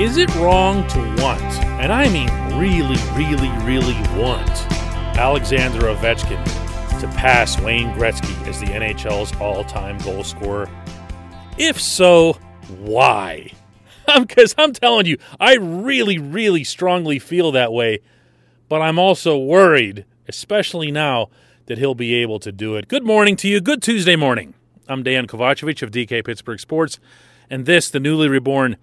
Is it wrong to want, and I mean really, really, really want, Alexander Ovechkin to pass Wayne Gretzky as the NHL's all time goal scorer? If so, why? Because I'm telling you, I really, really strongly feel that way, but I'm also worried, especially now, that he'll be able to do it. Good morning to you. Good Tuesday morning. I'm Dan Kovacevic of DK Pittsburgh Sports, and this, the newly reborn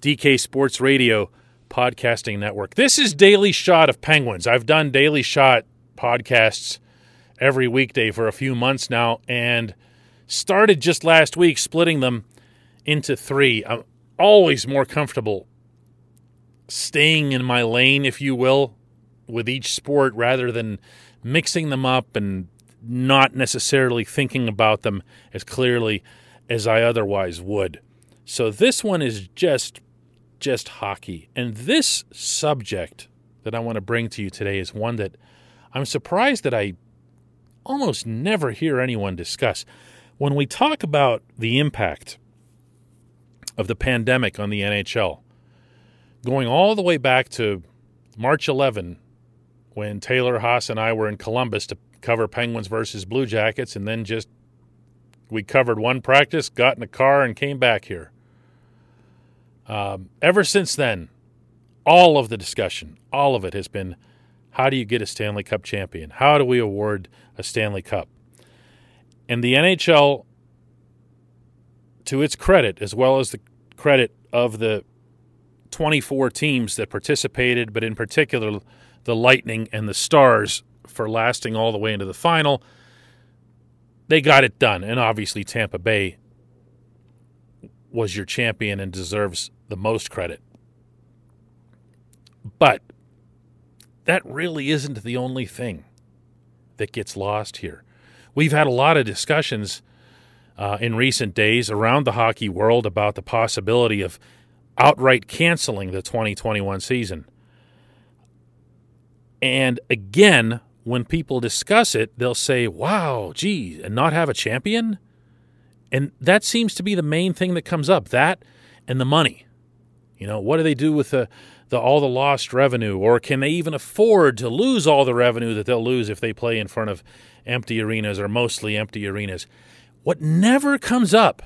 DK Sports Radio podcasting network. This is Daily Shot of Penguins. I've done Daily Shot podcasts every weekday for a few months now and started just last week splitting them into three. I'm always more comfortable staying in my lane, if you will, with each sport rather than mixing them up and not necessarily thinking about them as clearly as I otherwise would. So this one is just just hockey. And this subject that I want to bring to you today is one that I'm surprised that I almost never hear anyone discuss. When we talk about the impact of the pandemic on the NHL, going all the way back to March 11, when Taylor Haase and I were in Columbus to cover Penguins versus Blue Jackets, and then just we covered one practice, got in a car, and came back here. Um, ever since then, all of the discussion, all of it has been how do you get a Stanley Cup champion? How do we award a Stanley Cup? And the NHL, to its credit, as well as the credit of the 24 teams that participated, but in particular the Lightning and the Stars for lasting all the way into the final, they got it done. And obviously, Tampa Bay was your champion and deserves the most credit. But that really isn't the only thing that gets lost here. We've had a lot of discussions uh, in recent days around the hockey world about the possibility of outright canceling the 2021 season. And again, when people discuss it, they'll say, wow, gee, and not have a champion? And that seems to be the main thing that comes up that and the money. You know, what do they do with the, the all the lost revenue? Or can they even afford to lose all the revenue that they'll lose if they play in front of empty arenas or mostly empty arenas? What never comes up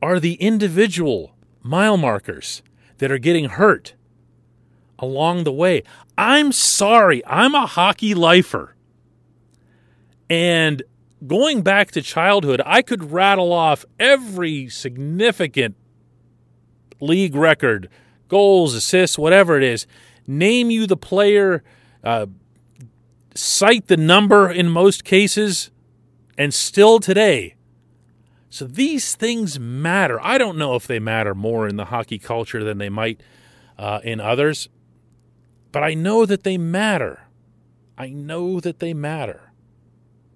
are the individual mile markers that are getting hurt along the way. I'm sorry, I'm a hockey lifer. And going back to childhood, I could rattle off every significant league record, goals, assists, whatever it is. Name you the player, uh, cite the number in most cases, and still today. So these things matter. I don't know if they matter more in the hockey culture than they might uh, in others, but I know that they matter. I know that they matter.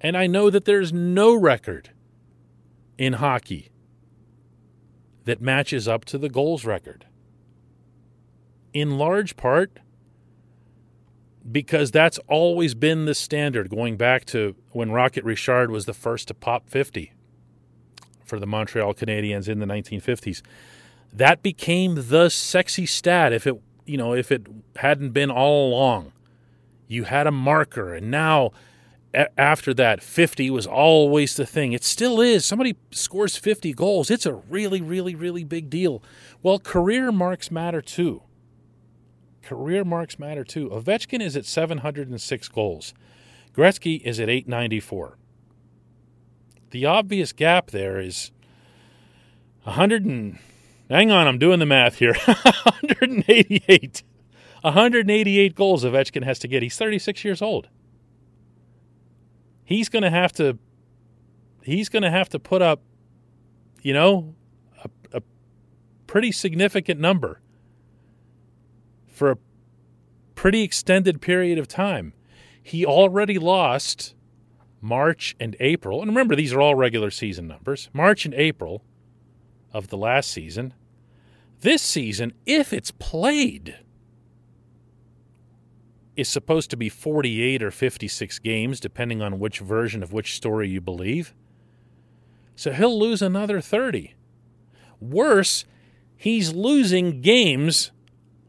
And I know that there's no record in hockey that matches up to the goals record. In large part because that's always been the standard going back to when Rocket Richard was the first to pop 50 for the Montreal Canadiens in the 1950s. That became the sexy stat if it you know if it hadn't been all along. You had a marker and now after that, 50 was always the thing. It still is. Somebody scores 50 goals. It's a really, really, really big deal. Well, career marks matter too. Career marks matter too. Ovechkin is at 706 goals. Gretzky is at 894. The obvious gap there is 100 and hang on, I'm doing the math here. 188. 188 goals Ovechkin has to get. He's 36 years old. He's going to have to he's going to have to put up you know a, a pretty significant number for a pretty extended period of time. He already lost March and April. And remember, these are all regular season numbers. March and April of the last season. This season, if it's played, is supposed to be 48 or 56 games, depending on which version of which story you believe. So he'll lose another 30. Worse, he's losing games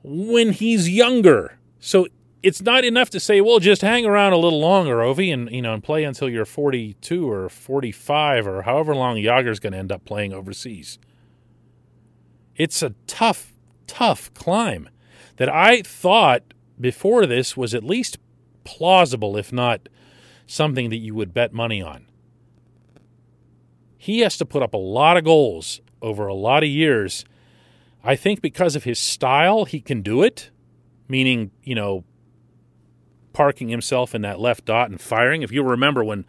when he's younger. So it's not enough to say, well, just hang around a little longer, Ovi, and you know, and play until you're 42 or 45 or however long Jagr's going to end up playing overseas. It's a tough, tough climb that I thought before this was at least plausible, if not something that you would bet money on. He has to put up a lot of goals over a lot of years. I think because of his style, he can do it, meaning, you know, parking himself in that left dot and firing. If you remember when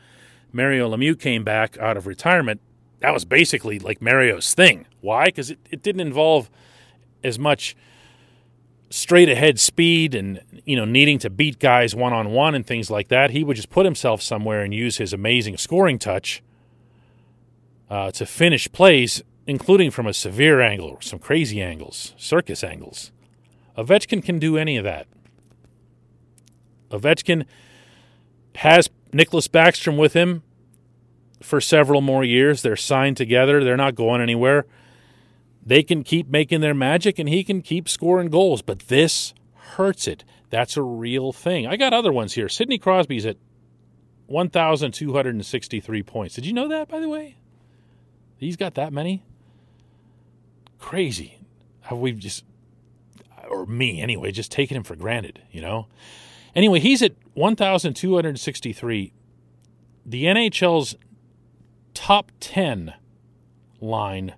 Mario Lemieux came back out of retirement, that was basically like Mario's thing. Why? Because it, it didn't involve as much straight ahead speed and you know needing to beat guys one on one and things like that. He would just put himself somewhere and use his amazing scoring touch uh, to finish plays, including from a severe angle, some crazy angles, circus angles. Ovechkin can do any of that. Ovechkin has Nicklas Backstrom with him for several more years. They're signed together. They're not going anywhere. They can keep making their magic and he can keep scoring goals, but this hurts it. That's a real thing. I got other ones here. Sidney Crosby's at 1,263 points. Did you know that, by the way? He's got that many? Crazy. Have we just, or me anyway, just taken him for granted, you know? Anyway, he's at 1,263. The NHL's top 10 line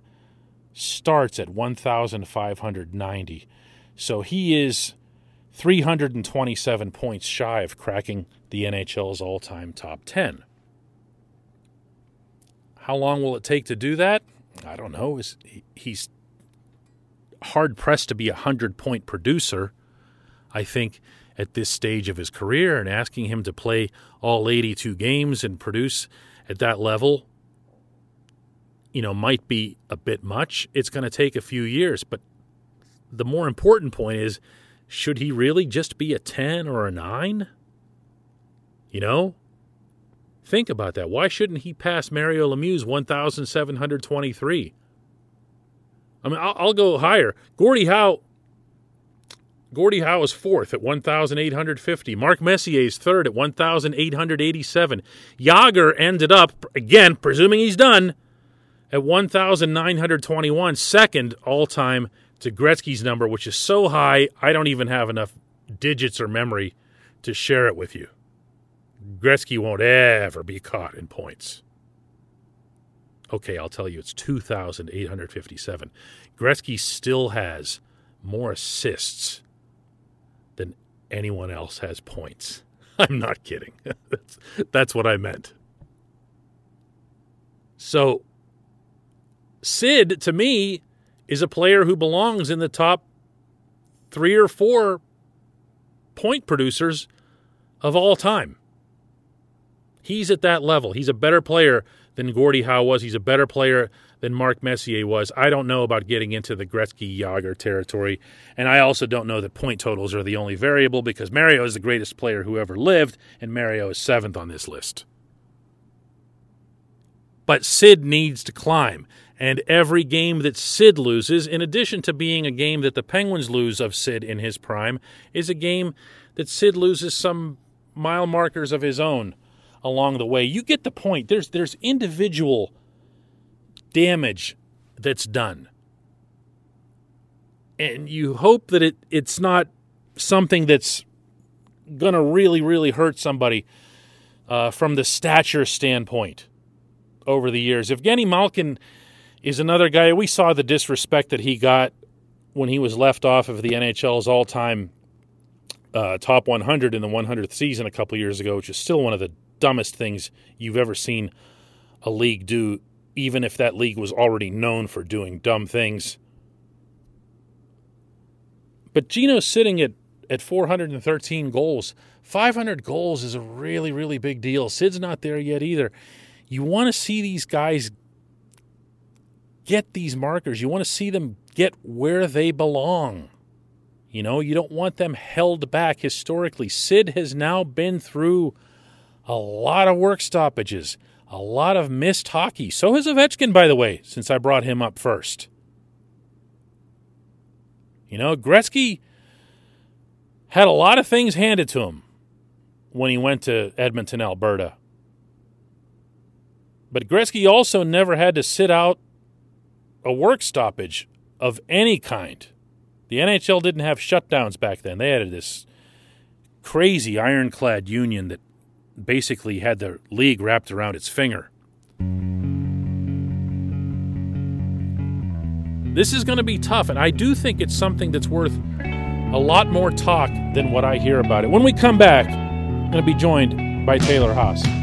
starts at 1,590. So he is 327 points shy of cracking the NHL's all time top 10. How long will it take to do that? I don't know. He's hard pressed to be a 100 point producer. I think at this stage of his career and asking him to play all 82 games and produce at that level you know might be a bit much it's going to take a few years. But the more important point is should he really just be a 10 or a 9 you know? Think about that. Why shouldn't he pass Mario Lemieux's 1723 I mean I'll, I'll go higher. Gordie Howe Gordie Howe is fourth at 1,850. Mark Messier is third at 1,887. Jagr ended up, again, presuming he's done, at 1,921, second all time to Gretzky's number, which is so high, I don't even have enough digits or memory to share it with you. Gretzky won't ever be caught in points. Okay, I'll tell you, it's 2,857. Gretzky still has more assists than anyone else has points. I'm not kidding. that's, that's what I meant. So, Sid, to me, is a player who belongs in the top three or four point producers of all time. He's at that level. He's a better player than Gordie Howe was. He's a better player than Mark Messier was. I don't know about getting into the Gretzky Jagr territory, and I also don't know that point totals are the only variable because Mario is the greatest player who ever lived, and Mario is seventh on this list. But Sid needs to climb, and every game that Sid loses, in addition to being a game that the Penguins lose of Sid in his prime, is a game that Sid loses some mile markers of his own along the way. You get the point. There's there's individual damage that's done. And you hope that it, it's not something that's going to really, really hurt somebody uh, from the stature standpoint over the years. Evgeny Malkin is another guy. We saw the disrespect that he got when he was left off of the NHL's all time uh, top 100 in the 100th season a couple years ago, which is still one of the dumbest things you've ever seen a league do, even if that league was already known for doing dumb things. But Gino's sitting at, at 413 goals. 500 goals is a really, really big deal. Sid's not there yet either. You want to see these guys get these markers. You want to see them get where they belong. You know, you don't want them held back historically. Sid has now been through a lot of work stoppages, a lot of missed hockey. So has Ovechkin, by the way, since I brought him up first. You know, Gretzky had a lot of things handed to him when he went to Edmonton, Alberta. But Gretzky also never had to sit out a work stoppage of any kind. The NHL didn't have shutdowns back then. They had this crazy ironclad union that basically had the league wrapped around its finger. This is going to be tough, and I do think it's something that's worth a lot more talk than what I hear about it. When we come back, I'm going to be joined by Taylor Haase.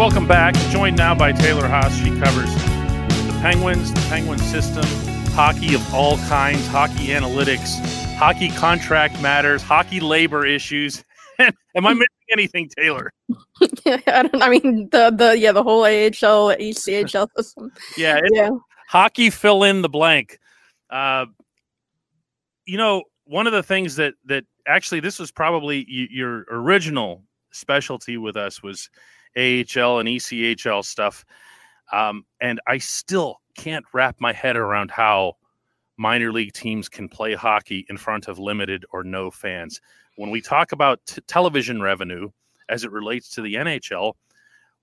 Welcome back. Joined now by Taylor Haase. She covers the Penguins, the Penguin system, hockey of all kinds, hockey analytics, hockey contract matters, hockey labor issues. Am I missing anything, Taylor? yeah, I don't. I mean, the the yeah, the whole AHL, ECHL system. Yeah, yeah. Hockey fill in the blank. Uh, you know, one of the things that that actually this was probably your original specialty with us was AHL and ECHL stuff. Um, and I still can't wrap my head around how minor league teams can play hockey in front of limited or no fans. When we talk about t- television revenue as it relates to the NHL,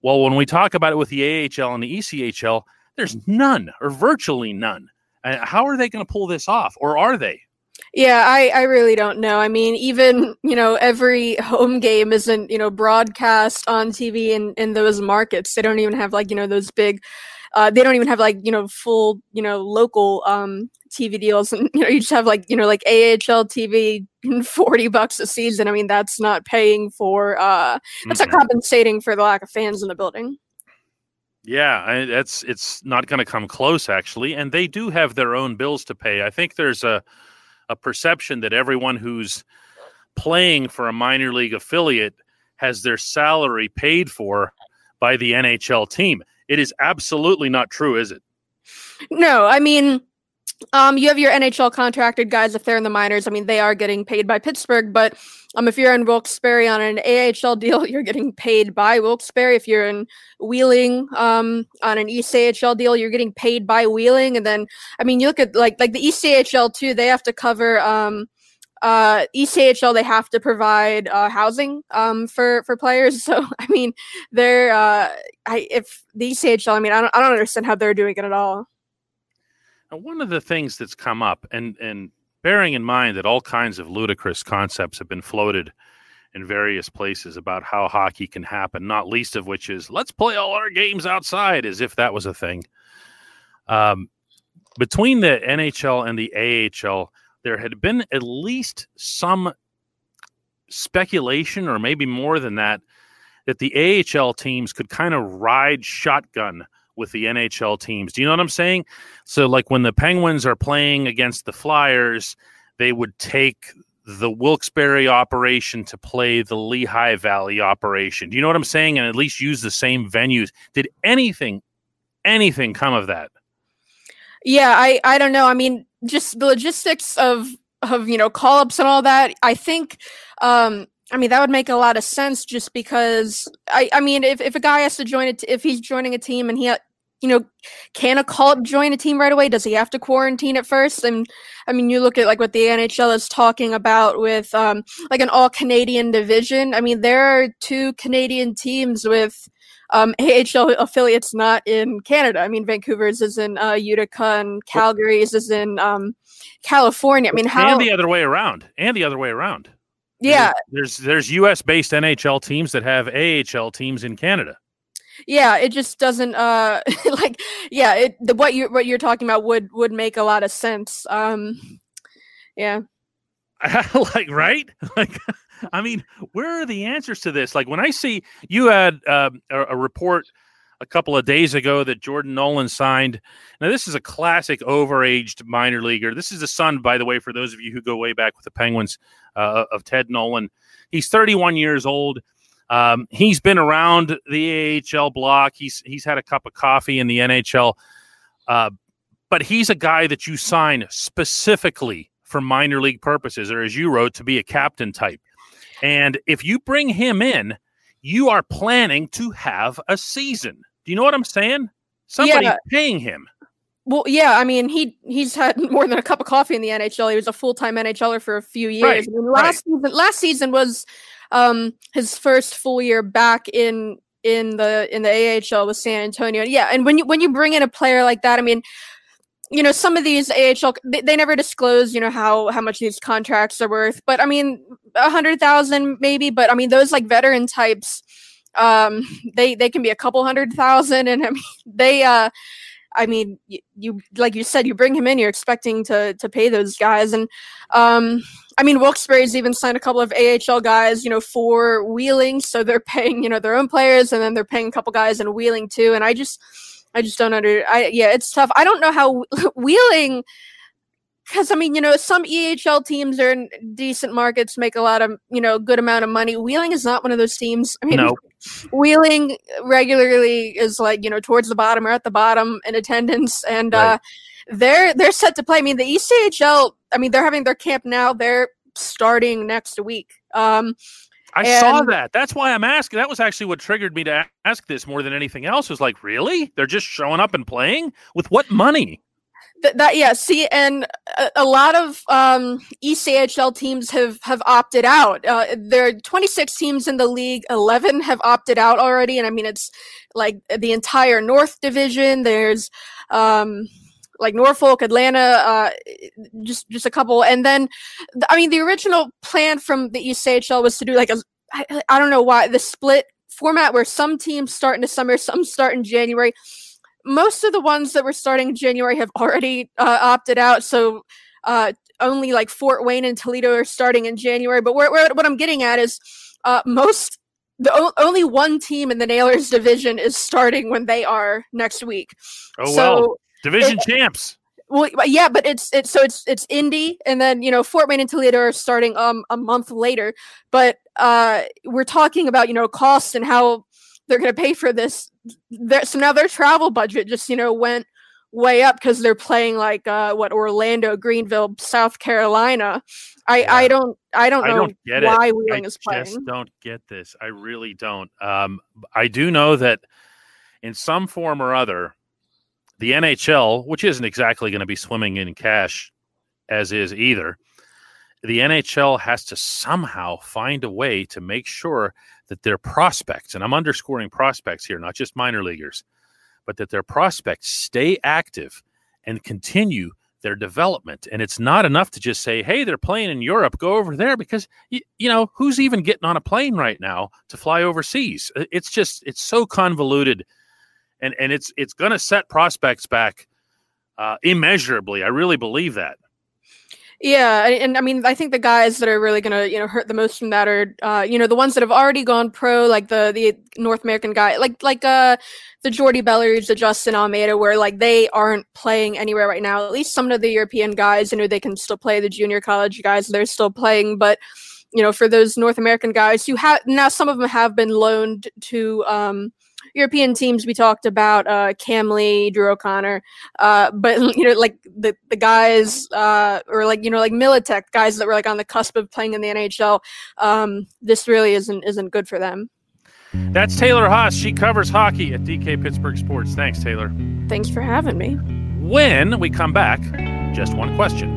well, when we talk about it with the AHL and the ECHL, there's none or virtually none. Uh, how are they going to pull this off, or are they? Yeah, I, I really don't know. I mean, even, you know, every home game isn't, you know, broadcast on TV in, in those markets. They don't even have like, you know, those big uh, they don't even have like, you know, full, you know, local um TV deals and you know, you just have like, you know, like AHL TV 40 bucks a season. I mean, that's not paying for uh that's mm-hmm. not compensating for the lack of fans in the building. Yeah, I, that's it's not going to come close actually, and they do have their own bills to pay. I think there's a a perception that everyone who's playing for a minor league affiliate has their salary paid for by the NHL team. It is absolutely not true, is it? No, I mean, um, you have your NHL contracted guys if they're in the minors. I mean, they are getting paid by Pittsburgh, but um, if you're in Wilkes-Barre on an AHL deal, you're getting paid by Wilkes-Barre. If you're in Wheeling um, on an ECHL deal, you're getting paid by Wheeling. And then, I mean, you look at like like the ECHL too. They have to cover um, uh, ECHL. They have to provide uh, housing um, for for players. So I mean, they're uh, I if the ECHL. I mean, I don't I don't understand how they're doing it at all. Now, one of the things that's come up, and and bearing in mind that all kinds of ludicrous concepts have been floated in various places about how hockey can happen, not least of which is let's play all our games outside, as if that was a thing. Um, between the NHL and the AHL, there had been at least some speculation, or maybe more than that, that the AHL teams could kind of ride shotgun with the NHL teams. Do you know what I'm saying? So, like when the Penguins are playing against the Flyers, they would take the Wilkes-Barre operation to play the Lehigh Valley operation. Do you know what I'm saying? And at least use the same venues. Did anything, anything come of that? Yeah, I I don't know. I mean, just the logistics of of you know call ups and all that. I think um I mean, that would make a lot of sense just because I, I mean, if, if a guy has to join it, if he's joining a team and he, you know, can a call up join a team right away? Does he have to quarantine at first? And I mean, you look at like what the NHL is talking about with um, like an all Canadian division. I mean, there are two Canadian teams with um, AHL affiliates not in Canada. I mean, Vancouver's is in uh, Utica and Calgary's is in um, California. I mean, how and the other way around, and the other way around. Yeah, there's there's U.S. based NHL teams that have AHL teams in Canada. Yeah, it just doesn't uh like yeah, it the, what you what you're talking about would would make a lot of sense. Um yeah. like right? Like I mean, where are the answers to this? Like when I see you had uh, a, a report a couple of days ago that Jordan Nolan signed. Now, this is a classic overaged minor leaguer. This is the son, by the way, for those of you who go way back with the Penguins uh, of Ted Nolan. He's 31 years old. Um, he's been around the AHL block. He's he's had a cup of coffee in the NHL, uh, but he's a guy that you sign specifically for minor league purposes, or as you wrote, to be a captain type. And if you bring him in, you are planning to have a season. Do you know what I'm saying? Somebody yeah. paying him. Well, yeah, I mean he he's had more than a cup of coffee in the NHL. He was a full time NHLer for a few years. Right, I mean, last right. season, last season was um, his first full year back in in the in the AHL with San Antonio. Yeah, and when you when you bring in a player like that, I mean, you know, some of these AHL they, they never disclose, you know, how how much these contracts are worth. But I mean, a hundred thousand maybe. But I mean, those like veteran types, um, they they can be a couple hundred thousand, and I mean, they uh. I mean, you, you, like you said, you bring him in, you're expecting to to pay those guys, and um, I mean, Wilkes-Barre's even signed a couple of AHL guys, you know, for Wheeling, so they're paying, you know, their own players, and then they're paying a couple guys in Wheeling too. And I just, I just don't under. I yeah, it's tough. I don't know how Wheeling, because I mean, you know, some EHL teams are in decent markets, make a lot of you know good amount of money. Wheeling is not one of those teams. I mean, no. Wheeling regularly is like you know towards the bottom or at the bottom in attendance, and right. uh, they're they're set to play. I mean, the ECHL. I mean, they're having their camp now. They're starting next week. Um, I and saw that. That's why I'm asking. That was actually what triggered me to ask this more than anything else. Was like, really? They're just showing up and playing with what money? Th- that yeah. See, and a, a lot of um, ECHL teams have have opted out. Uh, there are 26 teams in the league. 11 have opted out already, and I mean it's like the entire North Division. There's um, like Norfolk, Atlanta, uh, just just a couple, and then I mean the original plan from the East ECHL was to do like a I, I don't know why the split format where some teams start in the summer, some start in January. Most of the ones that were starting in January have already uh, opted out, so uh, only like Fort Wayne and Toledo are starting in January. But where, where what I'm getting at is uh, most the o- only one team in the Nailers division is starting when they are next week. Oh so, well division it, champs. Well, yeah, but it's it's so it's it's Indy, and then you know Fort Wayne and Toledo are starting um a month later. But uh, we're talking about you know costs and how they're going to pay for this. They're, so now their travel budget just you know went way up because they're playing like uh what Orlando, Greenville, South Carolina. I yeah. I don't I don't know I don't get why it. Wheeling I is playing. just don't get this. I really don't. Um, I do know that in some form or other, the NHL, which isn't exactly going to be swimming in cash as is either, the NHL has to somehow find a way to make sure that their prospects, and I'm underscoring prospects here, not just minor leaguers, but that their prospects stay active and continue their development. And it's not enough to just say, hey, they're playing in Europe, go over there, because, you, you know, who's even getting on a plane right now to fly overseas? It's just, it's so convoluted and and it's it's going to set prospects back uh, immeasurably. I really believe that. Yeah, and, and, I mean, I think the guys that are really going to, you know, hurt the most from that are, uh, you know, the ones that have already gone pro, like the the North American guy, like like uh the Jordy Bellerives, the Justin Almeida, where like they aren't playing anywhere right now. At least some of the European guys, you know, they can still play. The junior college guys, they're still playing, but you know, for those North American guys who have now, some of them have been loaned to. um European teams we talked about uh, Cam Lee, Drew O'Connor, uh, but you know like the the guys uh, or like you know like Militech guys that were like on the cusp of playing in the NHL. Um, this really isn't isn't good for them. That's Taylor Haase. She covers hockey at DK Pittsburgh Sports. Thanks, Taylor. Thanks for having me. When we come back, just one question.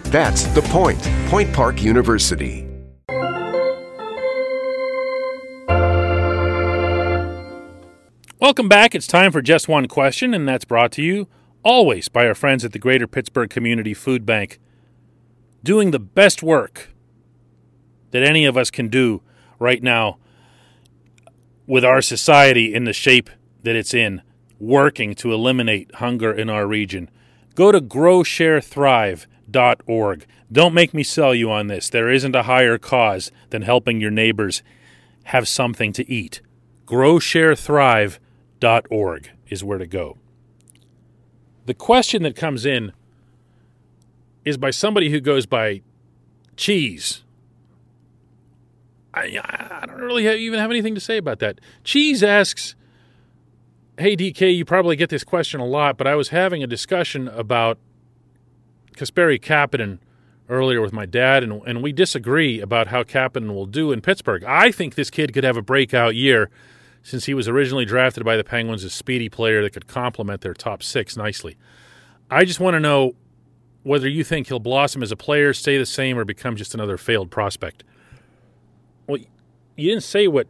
That's the point. Point Park University. Welcome back. It's time for just one question, and that's brought to you always by our friends at the Greater Pittsburgh Community Food Bank, doing the best work that any of us can do right now with our society in the shape that it's in, working to eliminate hunger in our region. Go to Grow Share Thrive org. Don't make me sell you on this. There isn't a higher cause than helping your neighbors have something to eat. GrowShareThrive.org is where to go. The question that comes in is by somebody who goes by cheese. I, I don't really have, even have anything to say about that. Cheese asks, Hey, DK, you probably get this question a lot, but I was having a discussion about Kasperi Kapanen earlier with my dad, and, and we disagree about how Kapanen will do in Pittsburgh. I think this kid could have a breakout year since he was originally drafted by the Penguins as a speedy player that could complement their top six nicely. I just want to know whether you think he'll blossom as a player, stay the same, or become just another failed prospect. Well, you didn't say what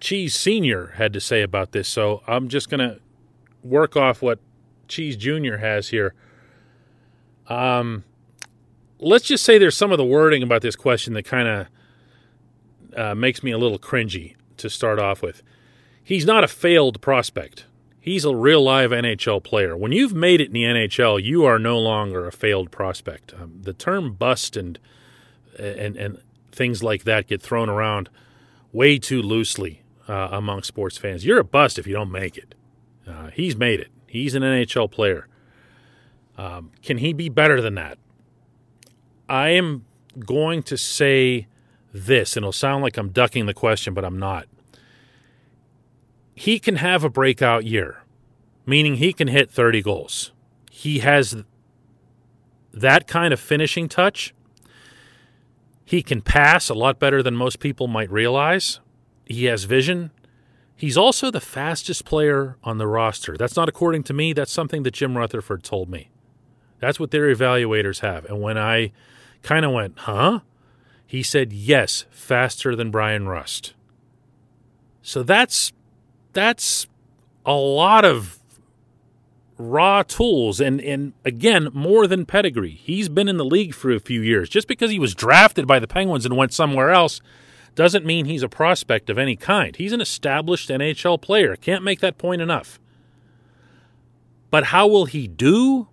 Cheese Sr. had to say about this, so I'm just going to work off what Cheese Jr. has here. Um, let's just say there's some of the wording about this question that kind of uh, makes me a little cringy to start off with. He's not a failed prospect. He's a real live NHL player. When you've made it in the NHL, you are no longer a failed prospect. Um, the term bust and and and things like that get thrown around way too loosely uh, among sports fans. You're a bust if you don't make it. Uh, he's made it. He's an NHL player. Um, can he be better than that? I am going to say this, and it'll sound like I'm ducking the question, but I'm not. He can have a breakout year, meaning he can hit 30 goals. He has that kind of finishing touch. He can pass a lot better than most people might realize. He has vision. He's also the fastest player on the roster. That's not according to me, that's something that Jim Rutherford told me. That's what their evaluators have. And when I kind of went, huh? He said, yes, faster than Bryan Rust. So that's that's a lot of raw tools and and again more than pedigree. He's been in the league for a few years. Just because he was drafted by the Penguins and went somewhere else doesn't mean he's a prospect of any kind. He's an established NHL player. Can't make that point enough. But how will he do?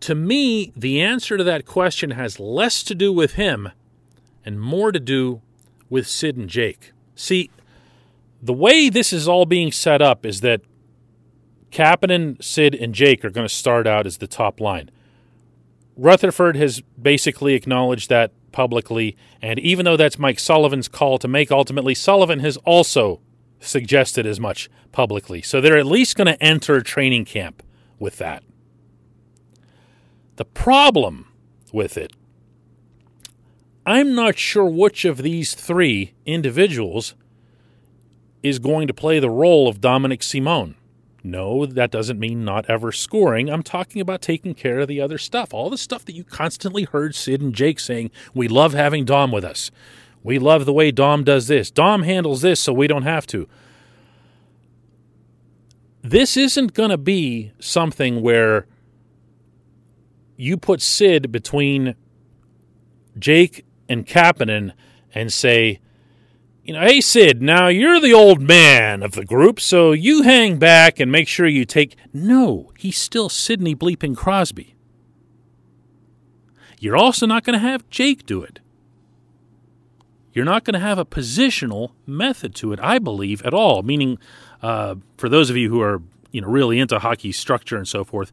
To me, the answer to that question has less to do with him and more to do with Sid and Jake. See, the way this is all being set up is that Kapanen, Sid, and Jake are going to start out as the top line. Rutherford has basically acknowledged that publicly, and even though that's Mike Sullivan's call to make, ultimately, Sullivan has also suggested as much publicly. So they're at least going to enter training camp with that. The problem with it, I'm not sure which of these three individuals is going to play the role of Dominik Simon. No, that doesn't mean not ever scoring. I'm talking about taking care of the other stuff. All the stuff that you constantly heard Sid and Jake saying, we love having Dom with us. We love the way Dom does this. Dom handles this so we don't have to. This isn't going to be something where you put Sid between Jake and Kapanen and say, you know, hey, Sid, now you're the old man of the group, so you hang back and make sure you take. No, he's still Sidney bleeping Crosby. You're also not going to have Jake do it. You're not going to have a positional method to it, I believe, at all. Meaning, uh, for those of you who are you know really into hockey structure and so forth,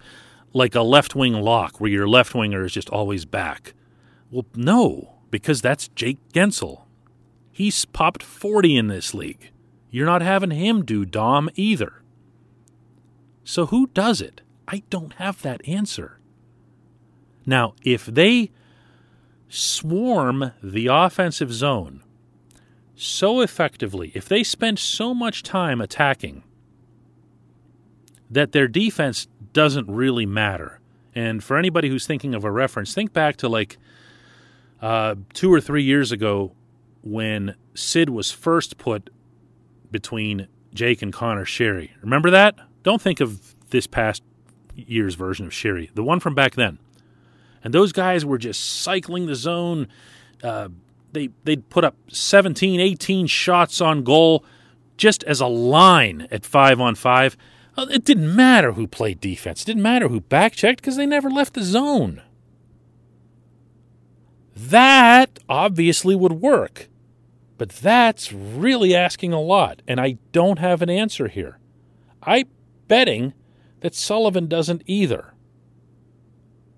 like a left wing lock where your left winger is just always back. Well, no, because that's Jake Guentzel. He's popped 40 in this league. You're not having him do Dom either. So who does it? I don't have that answer. Now, if they swarm the offensive zone so effectively, if they spend so much time attacking that their defense doesn't really matter. And for anybody who's thinking of a reference, think back to like uh, two or three years ago when Sid was first put between Jake and Conor Sheary. Remember that? Don't think of this past year's version of Sheary, the one from back then. And those guys were just cycling the zone. Uh, they they'd put up 17, 18 shots on goal just as a line at five on five. Uh, it didn't matter who played defense. It didn't matter who back checked because they never left the zone. That obviously would work. But that's really asking a lot, and I don't have an answer here. I'm betting that Sullivan doesn't either.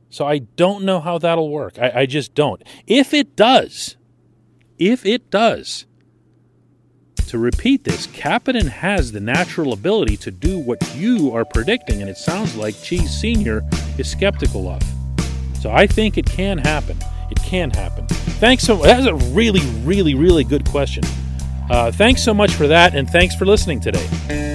So I don't know how that'll work. I, I just don't. If it does, if it does, to repeat this, Kapanen has the natural ability to do what you are predicting, and it sounds like Cheese Sr. is skeptical of. So I think it can happen. It can happen. Thanks so much. That's a really, really, really good question. Uh, thanks so much for that, and thanks for listening today.